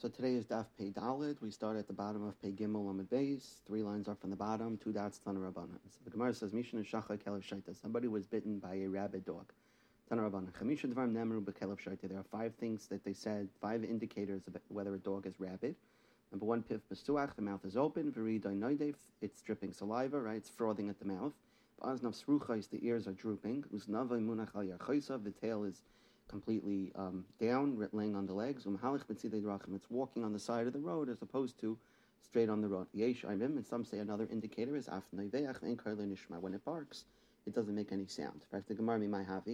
So today is Daf Pei Dalid. We start at the bottom of Pei Gimel the base, three lines up from the bottom, two dots Tana Rabbanan. So the Gemara says, Mishan Shacha Kelev Shaita. Somebody was bitten by a rabid dog. Tana Rabbanan. Chamisha Dvarim Nemru Bekelev Shaita. There are five things that they said, five indicators of whether a dog is rabid. Number one, Pif Besuach, the mouth is open. Viri Doinoidef, it's dripping saliva, right? It's frothing at the mouth. Ba'aznav Sruchais, the ears are drooping. Uznava Munach Al the tail is completely um, down, laying on the legs. It's walking on the side of the road as opposed to straight on the road. And some say another indicator is when it barks, it doesn't make any sound.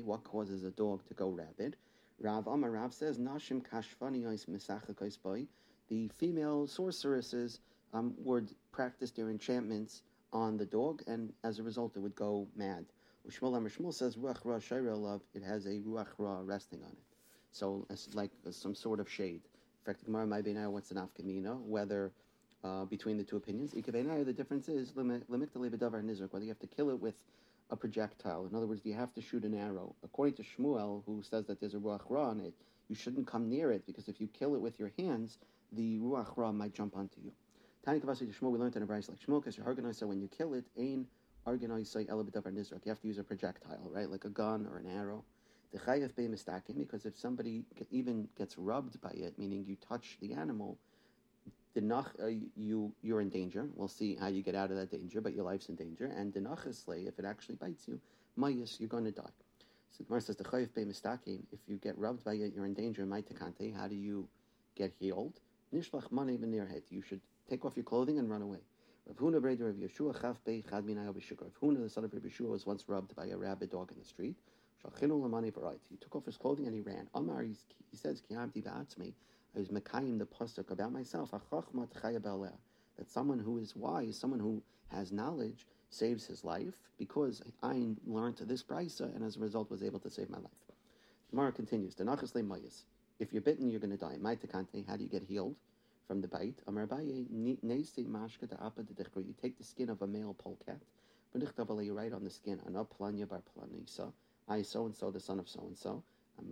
What causes a dog to go rabid? Rav Amar Rav says, Nashim kashfani The female sorceresses um, would practice their enchantments on the dog, and as a result, it would go mad. Shmuel Shmuel says ruach ra love. It has a ruach ra resting on it, so it's like some sort of shade. In fact, Gemara might be now what's an afkamina whether uh, between the two opinions. The difference is limit whether you have to kill it with a projectile. In other words, you have to shoot an arrow? According to Shmuel, who says that there's a ruach ra on it, you shouldn't come near it because if you kill it with your hands, the ruach ra might jump onto you. Tani Kavasi Shmuel, we learned in a verse like Shmuel, because you're when you kill it, ain you have to use a projectile, right? Like a gun or an arrow. The chayav be mistaken because if somebody even gets rubbed by it, meaning you touch the animal, the nach, uh, you you're in danger. We'll see how you get out of that danger, but your life's in danger. And the nachasle, if it actually bites you, mayas, you're going to die. So Gemara says the chayav be mistaken. If you get rubbed by it, you're in danger. Maitakante, how do you get healed? Nishlach money head. You should take off your clothing and run away. Rav Huna Breder of Yeshua Chaf Bei Chad Minay B'Shukar. Rav Huna, the son of Rabbi Yeshua, was once rubbed by a rabid dog in the street. Shalchinu Lamani Barait. He took off his clothing and he ran. Amar, he says, Kiyamti Ba'atzmi. I was Mekayim the pasuk about myself. That someone who is wise, someone who has knowledge, saves his life because I learned this brisa and as a result was able to save my life. Gemara continues. If you're bitten, you're going to die. How do you get healed? From the bite. You take the skin of a male polecat, you write on the skin, bar I so and so, the son of so and so. On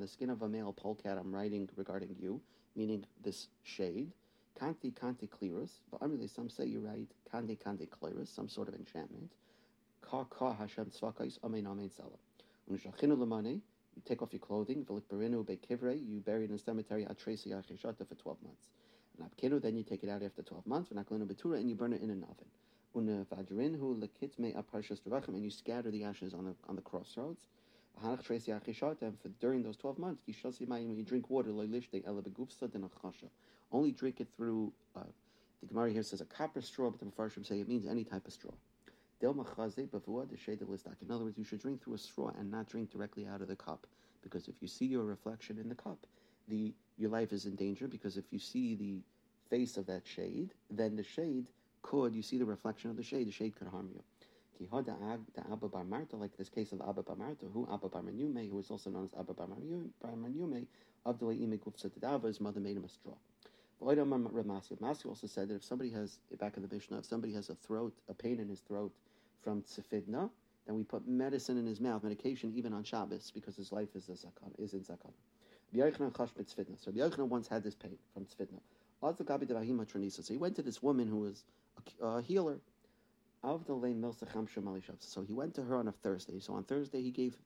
the skin of a male polecat, I'm writing regarding you, meaning this shade. Kanti Kanti Klirus, but really some say you write Kanti Kanti Klirus, some sort of enchantment. Ka Ka Hashem Tzvakais Amen Amen Salah. You take off your clothing, you bury it in a cemetery for 12 months. Then you take it out after 12 months, and you burn it in an oven. And you scatter the ashes on the, on the crossroads. And for during those 12 months, you drink water, only drink it through, uh, the Gemara here says a copper straw, but the Mepharshim say it means any type of straw. In other words, you should drink through a straw and not drink directly out of the cup, because if you see your reflection in the cup, the your life is in danger. Because if you see the face of that shade, then the shade could you see the reflection of the shade, the shade could harm you. Like this case of Abba Bar Marta, who Abba Bar Manume, who is also known as Abba Bar Manume, of the Imegufsa his mother made him a straw. Masi also said that if somebody has, back in the Mishnah, if somebody has a throat, a pain in his throat from tzifidna, then we put medicine in his mouth, medication, even on Shabbos, because his life is, a zakon, is in zakon. So Yochanan once had this pain from tzfidna. So he went to this woman who was a, a healer. So he went to her on a Thursday. So on Thursday he gave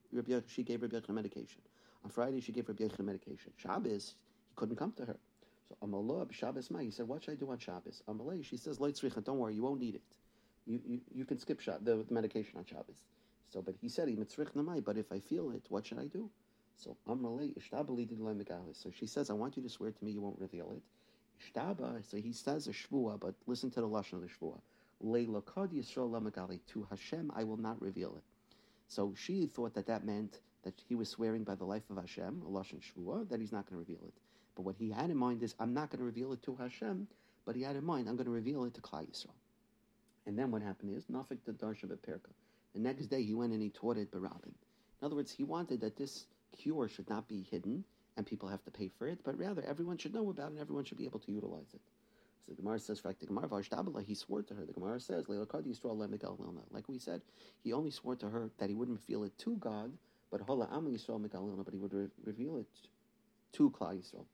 she gave Rabbi Yochanan medication. On Friday she gave Rabbi Yochanan medication. Shabbos he couldn't come to her. So Amallah Shabbos Mai, he said, What should I do on Shabbos? Amallah, she says, don't worry, you won't need it. You, you, can skip the, the medication on Shabbos. So, but he said, but if I feel it, what should I do? So So she says, I want you to swear to me you won't reveal it. So he says a shvua, but listen to the lashon of the shvua. Yisrael to Hashem I will not reveal it. So she thought that that meant that he was swearing by the life of Hashem, a lashon shvua, that he's not going to reveal it. But what he had in mind is, I'm not going to reveal it to Hashem, but he had in mind, I'm going to reveal it to Klal Yisrael. And then what happened is, Nafik the Darsha Perka. The next day he went and he taught it Barabin. In other words, he wanted that this cure should not be hidden and people have to pay for it, but rather everyone should know about it and everyone should be able to utilize it. So the Gemara says, the Gemara he swore to her. The Gemara says, like we said, he only swore to her that he wouldn't reveal it to God, but Hola Am Yisrael Megalilna, but he would re- reveal it to Klal Yisrael.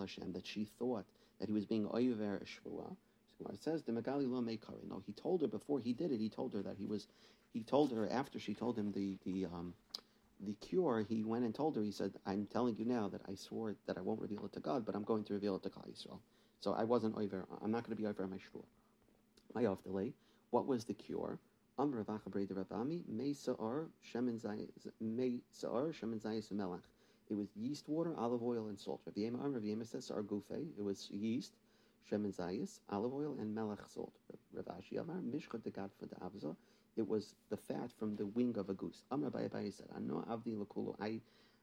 Hashem, that she thought that he was being Oiver Shvua. It says, the Megali Lo Meikari. No, he told her before he did it, he told her that he was, he told her after she told him the, the, um, the cure, he went and told her, he said, I'm telling you now that I swore that I won't reveal it to God, but I'm going to reveal it to Klal Yisrael. So I wasn't over, I'm not going to be over my shvur. My off delay. What was the cure? Amr Vachabre de Rabami, Me Sa'ar, Shemin Zayis Melach. It was yeast water, olive oil, and salt. Rav Yema says Sa'ar Gufe. It was yeast, Shemin Zayis, olive oil, and Melach salt. Rav Ashi Amar, Mishcha de Gad for the Avza. It was the fat from the wing of a goose. Amr Bayabai said, Ano Avdi Lakulu. I,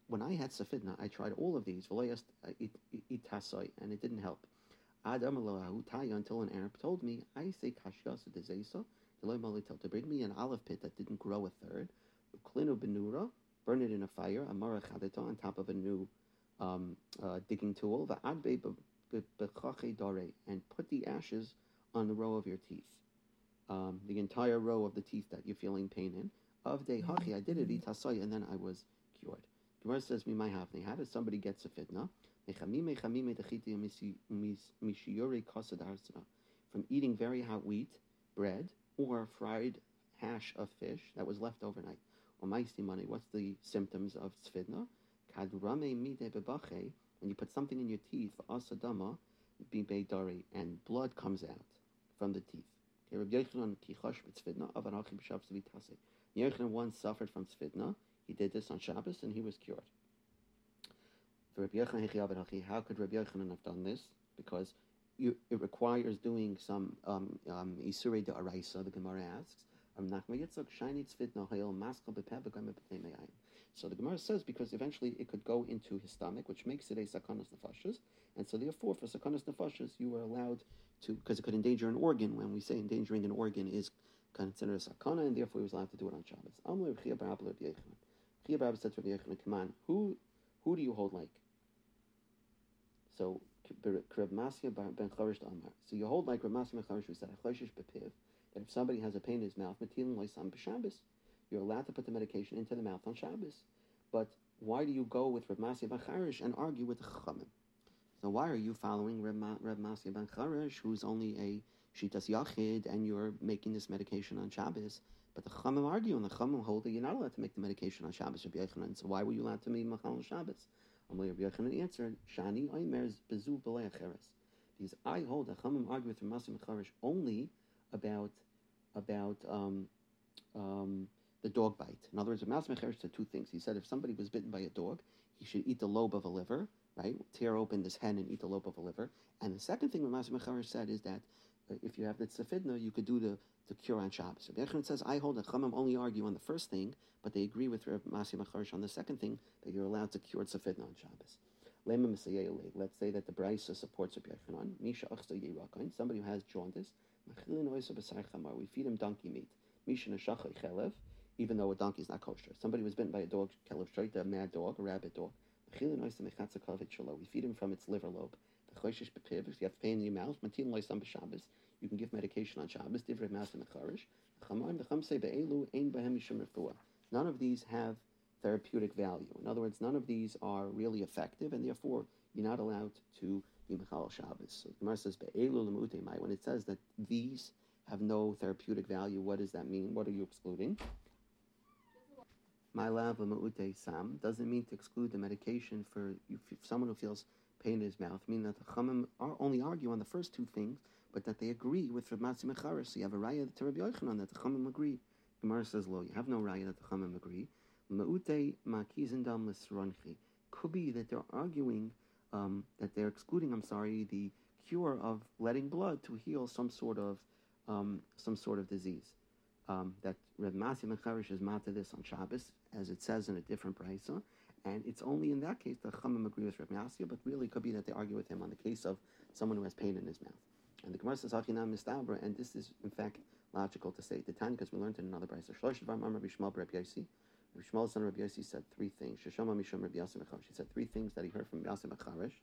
when I had Safidna, I tried all of these, itasoi, and it didn't help. Adam until an Arab told me, I say kashyasa de zesa, to bring me an olive pit that didn't grow a third, klinu benura, burn it in a fire, amara chadeta on top of a new um, uh, digging tool, bechache dare, and put the ashes on the row of your teeth, um, the entire row of the teeth that you're feeling pain in. Of de hachi, I did it, itasai, and then I was cured. Gemara says, "Me my havni." How does somebody get safidna? From eating very hot wheat bread or fried hash of fish that was left overnight. Or money. What's the symptoms of sfidna? When you put something in your teeth, asadama, dari, and blood comes out from the teeth. Okay, Yochanan once suffered from sfidna. He did this on Shabbos and he was cured. Rabbi how could Rabbi Yochanan have done this? Because you, it requires doing some um, um, Isurei de Araisa, the Gemara asks. So the Gemara says because eventually it could go into his stomach, which makes it a sakanas nefashas, and so therefore for sakanas nefashas you are allowed to because it could endanger an organ. When we say endangering an organ is considered a sakana, and therefore he was allowed to do it on Shabbos. Barab said to Rabbi Yochanan, "Come on, who who do you hold like?" So ben. So you hold like Reb Masya ben Charish who said that if somebody has a pain in his mouth, matilin loisam b'Shabbos, you're allowed to put the medication into the mouth on Shabbos. But why do you go with Reb Masya ben Charish and argue with the Chachamim? So why are you following Reb, Ma, Reb Masya ben Charish, who's only a shitas yachid, and you're making this medication on Shabbos? But the Chachamim argue, and the Chachamim hold that you're not allowed to make the medication on Shabbos, Rabbi Yochanan. So why were you allowed to make Machal on Shabbos? Amalei Rabbi Yochanan answered, Shani Oimer's bezu b'lei Because I hold the Chachamim argue with Ramasim Charish only about about um, um, the dog bite. In other words, Ramasim Charish said two things. He said if somebody was bitten by a dog, he should eat the lobe of a liver, right? Tear open this hen and eat the lobe of a liver. And the second thing Ramasim Charish said is that uh, if you have the tzafidna, you could do the the cure on Shabbos. Rabbi Yochanan says, I hold that Chamim only argue on the first thing, but they agree with Rabbi Masi Macharish on the second thing, that you're allowed to cure tzafidna on Shabbos. Let's say that the Brisa supports Rabbi Yochanan. Misha somebody who has jaundice. We feed him donkey meat. Misha chelev, even though a donkey is not kosher. Somebody was bitten by a dog, kelev a mad dog, a rabid dog. We feed him from its liver lobe. If you have pain in your mouth, you can give medication on Shabbos. None of these have therapeutic value. In other words, none of these are really effective, and therefore you're not allowed to be Mechal Shabbos. So the Gemara says, when it says that these have no therapeutic value, what does that mean? What are you excluding? Sam doesn't mean to exclude the medication for someone who feels pain in his mouth, meaning that the Chamim are only argue on the first two things, but that they agree with Rav Matzi Mecharis. So you have a raya to Rabbi Yochanan that the Chamim agree. Gemara says, lo, you have no raya that the Chamim agree. Ma'ute ma'kizendam l'sronchi. Could be that they're arguing, um, that they're excluding, I'm sorry, the cure of letting blood to heal some sort of um, some sort of disease. Um, that Reb Masi Mecharish is mata this on Shabbos, as it says in a different brisa, and it's only in that case that Chamim agree with Reb Masi, but really it could be that they argue with him on the case of someone who has pain in his mouth. And the Gemara says Achinam Mistabra, and this is in fact logical to say the time because we learned in another brisa. Shlosh Dvar Amar Bishmal Reb Yosi. Shmuel son of Rabbi Yossi said three things. Sheshama Misham Rabbi Yossi He said three things that he heard from Yossi Mecharish.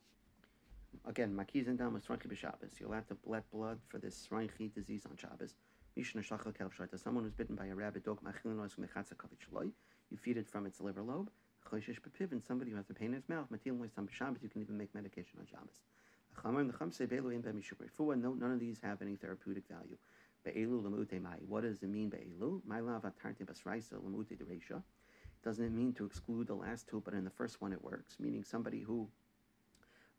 Again, Makiz and Dam Sranchi b'Shabbos. You'll have to let blood for this Sranchi disease on Shabbos. Someone who's bitten by a rabid dog, you feed it from its liver lobe. Somebody who has a pain in his mouth, you can even make medication on Shabbos. No, none of these have any therapeutic value. What does it mean. Doesn't it mean to exclude the last two, but in the first one it works? Meaning somebody who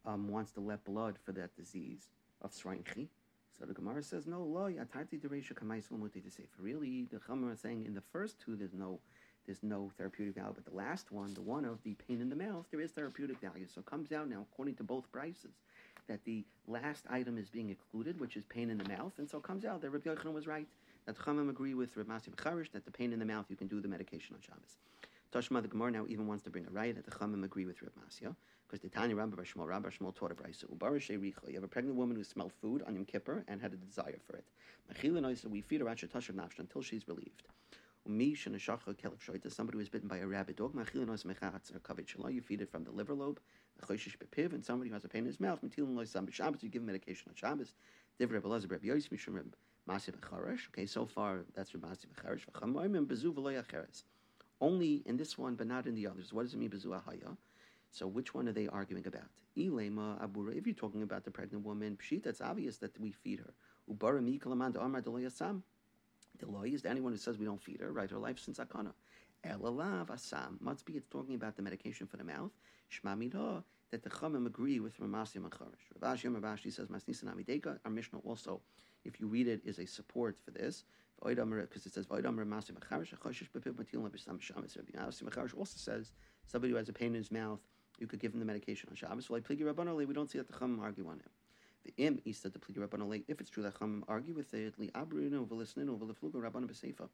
um, wants to let blood for that disease of srainchi. So the Gemara says, no, lo yatarti dereisha kamais lemute de Really, the Chum is saying in the first two there's no there's no therapeutic value, but the last one, the one of the pain in the mouth, there is therapeutic value. So it comes out now, according to both prices, that the last item is being excluded, which is pain in the mouth, and so it comes out that Rabbi Yochanan was right. That Chamim agree with Rabbi Masi Becharish that the pain in the mouth you can do the medication on Shabbos. Tashma the Gemara now even wants to bring a right that the Chamim agree with Rabbi Masya because the Tanya Rabbi Shmuel Rabbi Shmuel taught a brayso. You have a pregnant woman who smelled food on Yom Kippur and had a desire for it. We feed her until she's relieved. Somebody who is bitten by a rabid dog, you feed it from the liver lobe, and somebody who has a pain in his mouth, you give him medication on Shabbos. Okay, so far that's Rabbi Becharish. Only in this one, but not in the others. What does it mean, Bezu Ahaya? So which one are they arguing about? Ilema Abura. If you're talking about the pregnant woman, pshita, it's obvious that we feed her. Ubara mi kalamanda amar sam. The law is anyone who says we don't feed her, right, her life since akana. Elalav asam. Must be it's talking about the medication for the mouth. Shma midah, that the Chamim agree with Ramasi Macharish. Rav Ashi Rav says Masnisan Amideka. Our Mishnah also, if you read it, is a support for this. Because it says Vaidam Ramasi Macharish. Choshish Bepib Matil Lebisham Shabbos. Ramasi Macharish also says somebody who has a pain in his mouth, you could give him the medication on Shabbos. Well, I pligi Rabbanoli, we don't see that the Chamim argue on it. The im is that the pligi rabbanon if it's true that Chum argue with it, li abrinu v'lisninu v'lefluga rabbanon b'seifa.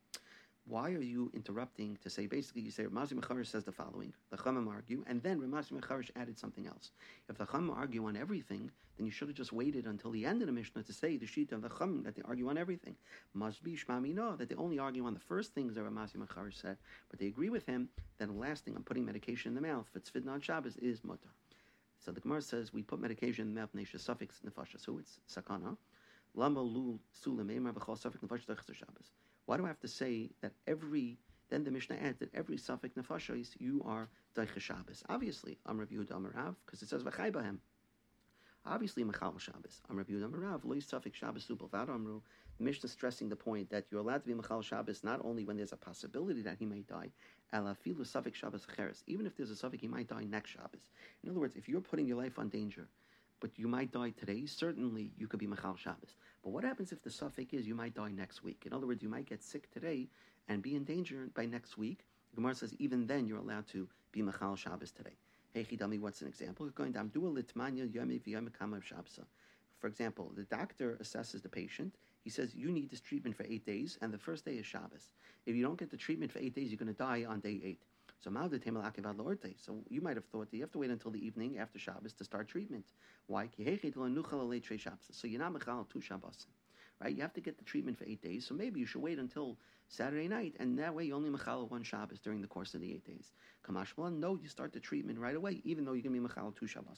Why are you interrupting to say basically you say Ramazi Mecharish says the following, the Chamim argue, and then Ramazi Mecharish added something else. If the Chamim argue on everything, then you should have just waited until the end of the Mishnah to say the sheet of the Chamim that they argue on everything. Must be Shmamina that they only argue on the first things that Ramazi Mecharish said, but they agree with him. Then the last thing, I'm putting medication in the mouth. It's fitna on Shabbos, is mutter. So the Gemara says we put medication in the mouth nesha suffix nefasha, so it's sakana. Lama lu sulam emar suffix nefasha Shabbos. Why do I have to say that every then the Mishnah adds that every suffix nefashos you are daicha Shabbos. Obviously, I'm Rabbi Yehuda Amarav because it says v'chai b'hem. Obviously, Machal Shabbos. I'm Rabbi Yehuda Amarav lo suffix Shabbos subal amru. The Mishnah stressing the point that you're allowed to be Machal Shabbos not only when there's a possibility that he may die, alafilu suffix Shabbos acheres, even if there's a suffix he might die next Shabbos. In other words, if you're putting your life on danger, but you might die today, certainly you could be Machal Shabbos. But what happens if the suffix is you might die next week? In other words, you might get sick today and be in danger by next week. The Gemara says even then you're allowed to be Machal Shabbos today. Hey, Chidami, what's an example? Going For example, the doctor assesses the patient he says you need this treatment for eight days, and the first day is Shabbos. If you don't get the treatment for eight days, you're going to die on day eight. So So you might have thought that you have to wait until the evening after Shabbos to start treatment. Why? So you're not mechal two Shabbos. Right? You have to get the treatment for eight days. So maybe you should wait until Saturday night, and that way you only mechal one Shabbos during the course of the eight days. Kamashmalan, no, you start the treatment right away, even though you're going to be mechal two Shabbos.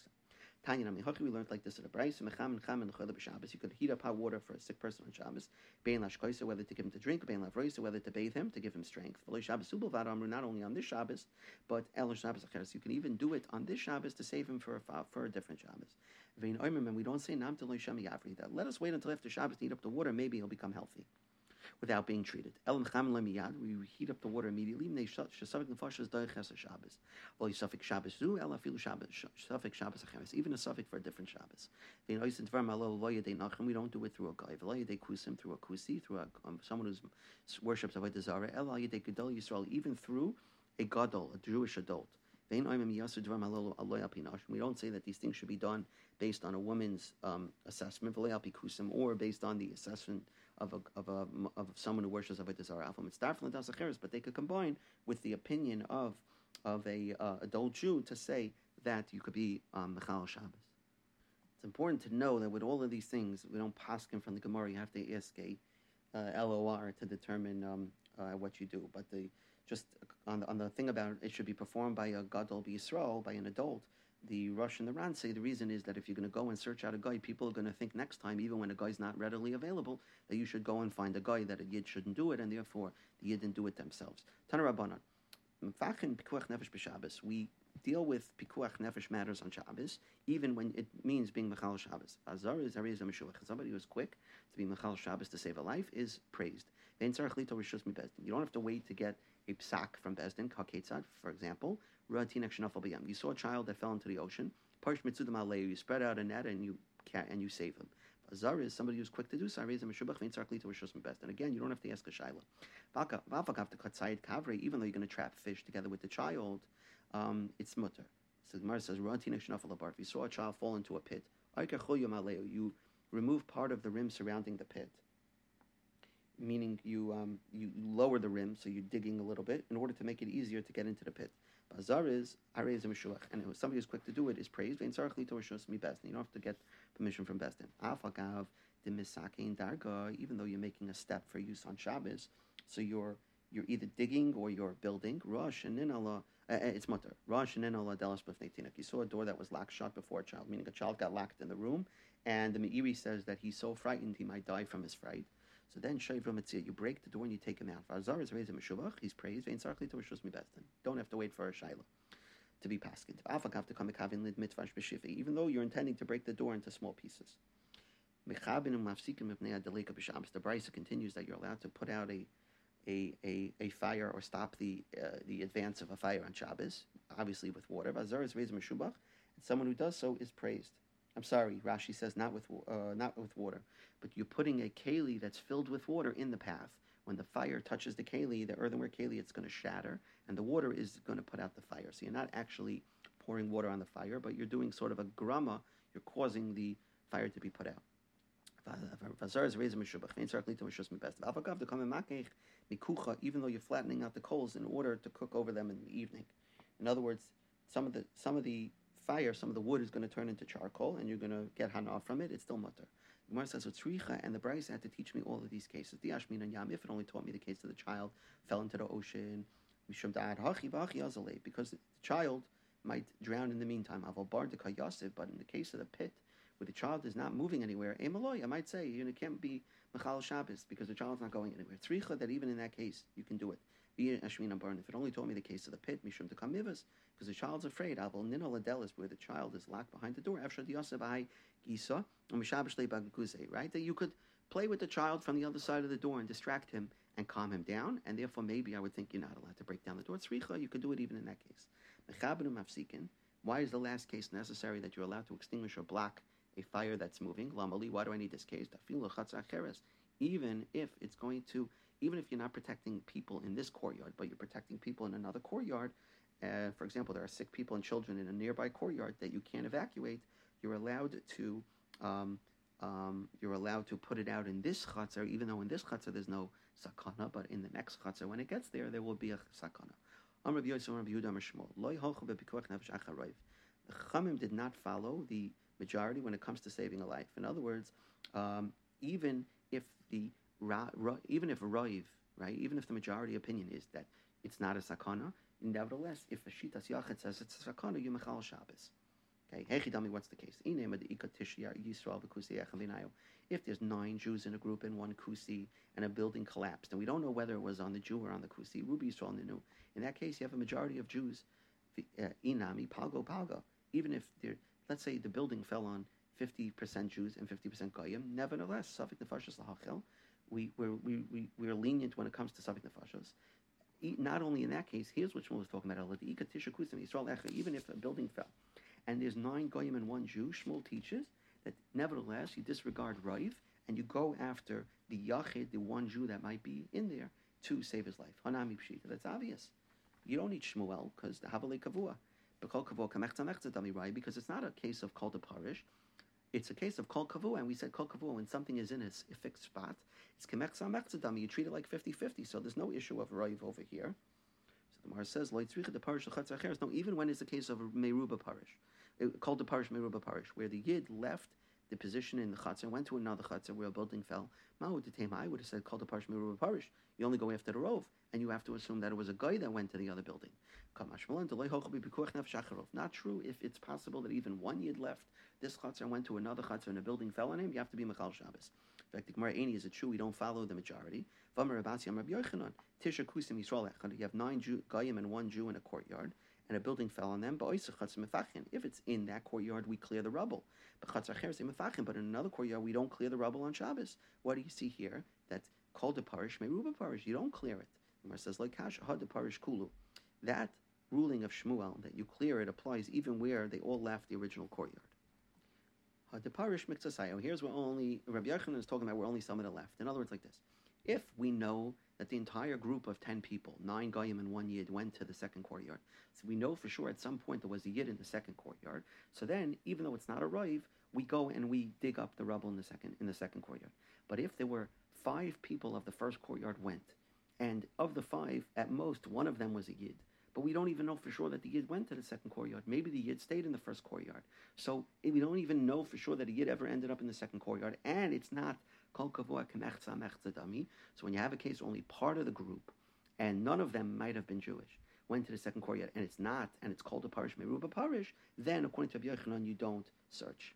We learned like this at a Brisa. You could heat up hot water for a sick person on Shabbos. Bein whether to give him to drink, Bein whether to bathe him, to give him strength. Not only on this Shabbos, but El Shabbos. You can even do it on this Shabbos to save him for a, for a different Shabbos. And we don't say that let us wait until after Shabbos to heat up the water, maybe he'll become healthy without being treated. We heat up the water immediately. Shabbos. Even a suffix for a different Shabbos. We don't do it through a guy. Through a kusi through a, um, someone who worships Yisrael even through a gadol, a Jewish adult. We don't say that these things should be done based on a woman's um, assessment, or based on the assessment of a, of a, of someone who worships Avodah Zarah but they could combine with the opinion of of a uh, adult Jew to say that you could be um, Shabbos. It's important to know that with all of these things, we don't paskin from the Gemara. You have to ask a uh, LOR to determine um, uh, what you do. But the just on the, on the thing about it should be performed by a Gadol Yisrael, by an adult the Rosh and the Ran say the reason is that if you're going to go and search out a guy, people are going to think next time, even when a guy's not readily available, that you should go and find a guy that a Yid shouldn't do it, and therefore the Yid didn't do it themselves. Tanarabbanan. We deal with pikuach nefesh matters on Shabbos, even when it means being mechal Shabbos. Azar is Somebody who is quick to be mechal Shabbos to save a life is praised. You don't have to wait to get a psak from Bezdin, kaketzad, for example. You saw a child that fell into the ocean. You spread out a net and you and you save him. Azar is somebody who's quick to do so. And again, you don't have to ask a shaila. Even though you're going to trap fish together with the child, um, it's mutter. So the Gemara says, If you saw a child fall into a pit, you remove part of the rim surrounding the pit, meaning you, um, you lower the rim, so you're digging a little bit in order to make it easier to get into the pit. Bazar is Arez Meshuach, and somebody who's quick to do it is praised. You don't have to get permission from Besdin. Afagav the darga, even though you're making a step for use on Shabbos, so you're you're either digging or you're building. Rosh and Ninala, uh, uh, it's mutter. Rosh and Ninala delas b'fnei You saw a door that was locked shut before a child, meaning a child got locked in the room, and the Meiri says that he's so frightened he might die from his fright. So then Shayvra Mitzir, you break the door and you take him out. Is a he's praised, to. Don't have to wait for a Shaila to be pasked. Even though you're intending to break the door into small pieces. The Brisa continues that you're allowed to put out a a, a, a fire or stop the uh, the advance of a fire on Shabbos, obviously with water. Is and someone who does so is praised. I'm sorry, Rashi says not with uh, not with water, but you're putting a keli that's filled with water in the path. When the fire touches the keli, the earthenware keli, it's going to shatter, and the water is going to put out the fire. So you're not actually pouring water on the fire, but you're doing sort of a grama. You're causing the fire to be put out. Even though you're flattening out the coals in order to cook over them in the evening. In other words, some of the some of the fire, some of the wood is going to turn into charcoal, and you're going to get hana from it. It's still mutter. The Gemara says richa, and the Brisa had to teach me all of these cases. The Ashmin and Yam, if it only taught me the case of the child fell into the ocean, because the child might drown in the meantime. But in the case of the pit, where the child is not moving anywhere, Emaloy, I might say you know, it can't be Mechal Shabbos because the child's not going anywhere. Tzricha that even in that case you can do it. If it only taught me the case of the pit, Mishum to Kamivas, because the child's afraid. Aval Nino Ladelis, where the child is locked behind the door. The Yosef Gisa, right? That you could play with the child from the other side of the door and distract him and calm him down, and therefore maybe I would think you're not allowed to break down the door. Tzricha, you could do it even in that case. Why is the last case necessary that you're allowed to extinguish or block a fire that's moving? Lamali, why do I need this case? Even if it's going to even if you're not protecting people in this courtyard, but you're protecting people in another courtyard, uh, for example, there are sick people and children in a nearby courtyard that you can't evacuate, you're allowed to um, um, you're allowed to put it out in this chutzner, even though in this chutzner there's no sakana, but in the next chutzner, when it gets there, there will be a sakana. The Chamim did not follow the majority when it comes to saving a life. In other words, um, even if the ra, ra, even if Raiv, right, even if the majority opinion is that it's not a sakana, nevertheless, if a shitas yachid says it's a sakana, you mechal Shabbos. Okay, Hechidami, what's the case? If there's nine Jews in a group in one kusi and a building collapsed, and we don't know whether it was on the Jew or on the kusi, Ruby Yisrael Ninu. In that case, you have a majority of Jews. Uh, inami palgo palgo. Even if there, let's say the building fell on 50% Jews and 50% Goyim, nevertheless, Safik Nefashas Lahachel, we, we're, we, we, we're lenient when it comes to Safik Nefashos. Not only in that case, here's what Shmuel was talking about, even if a building fell and there's nine Goyim and one Jew, Shmuel teaches that nevertheless you disregard Raif and you go after the Yachid, the one Jew that might be in there, to save his life. Hanami Pshita, that's obvious. You don't need Shmuel because the Havale Kavua. Because it's not a case of called a parish, it's a case of kol kavua, and we said kol kavua when something is in a fixed spot. It's mechzadami. You treat it like 50-50, so there's no issue of raiv over here. So the Mar says lo the parish No, even when it's a case of meruba parish, eh, called the parish meruba parish, where the yid left the position in the chutzner, went to another chutzner where a building fell. Mahu I would have said, called the parish Meruba parish. You only go after the rove, and you have to assume that it was a guy that went to the other building. Not true if it's possible that even one yid left this chutzner went to another chutzner and a building fell on him, you have to be Mechal Shabbos. In fact, the Gemara Ani is it true we don't follow the majority? You have nine Jew, Goyim and one Jew in a courtyard, and a building fell on them. If it's in that courtyard, we clear the rubble. But in another courtyard, we don't clear the rubble on Shabbos. What do you see here? That called the parish, meruba parish. You don't clear it. Gemara says like kasha the parish kulu. That ruling of Shmuel that you clear it applies even where they all left the original courtyard. Had the parish mikzasayo. Here's where only Rabbi Yochanan is talking about where only some of it left. In other words, like this: if we know that the entire group of 10 people, nine Goyim and one Yid, went to the second courtyard. So we know for sure at some point there was a Yid in the second courtyard. So then, even though it's not a Rive, we go and we dig up the rubble in the second in the second courtyard. But if there were five people of the first courtyard went, and of the five, at most one of them was a Yid, but we don't even know for sure that the Yid went to the second courtyard. Maybe the Yid stayed in the first courtyard. So eh, we don't even know for sure that a Yid ever ended up in the second courtyard, and it's not so when you have a case only part of the group, and none of them might have been Jewish, went to the second courtyard, and it's not, and it's called a parish, meruba parish, then according to Rabbi you don't search.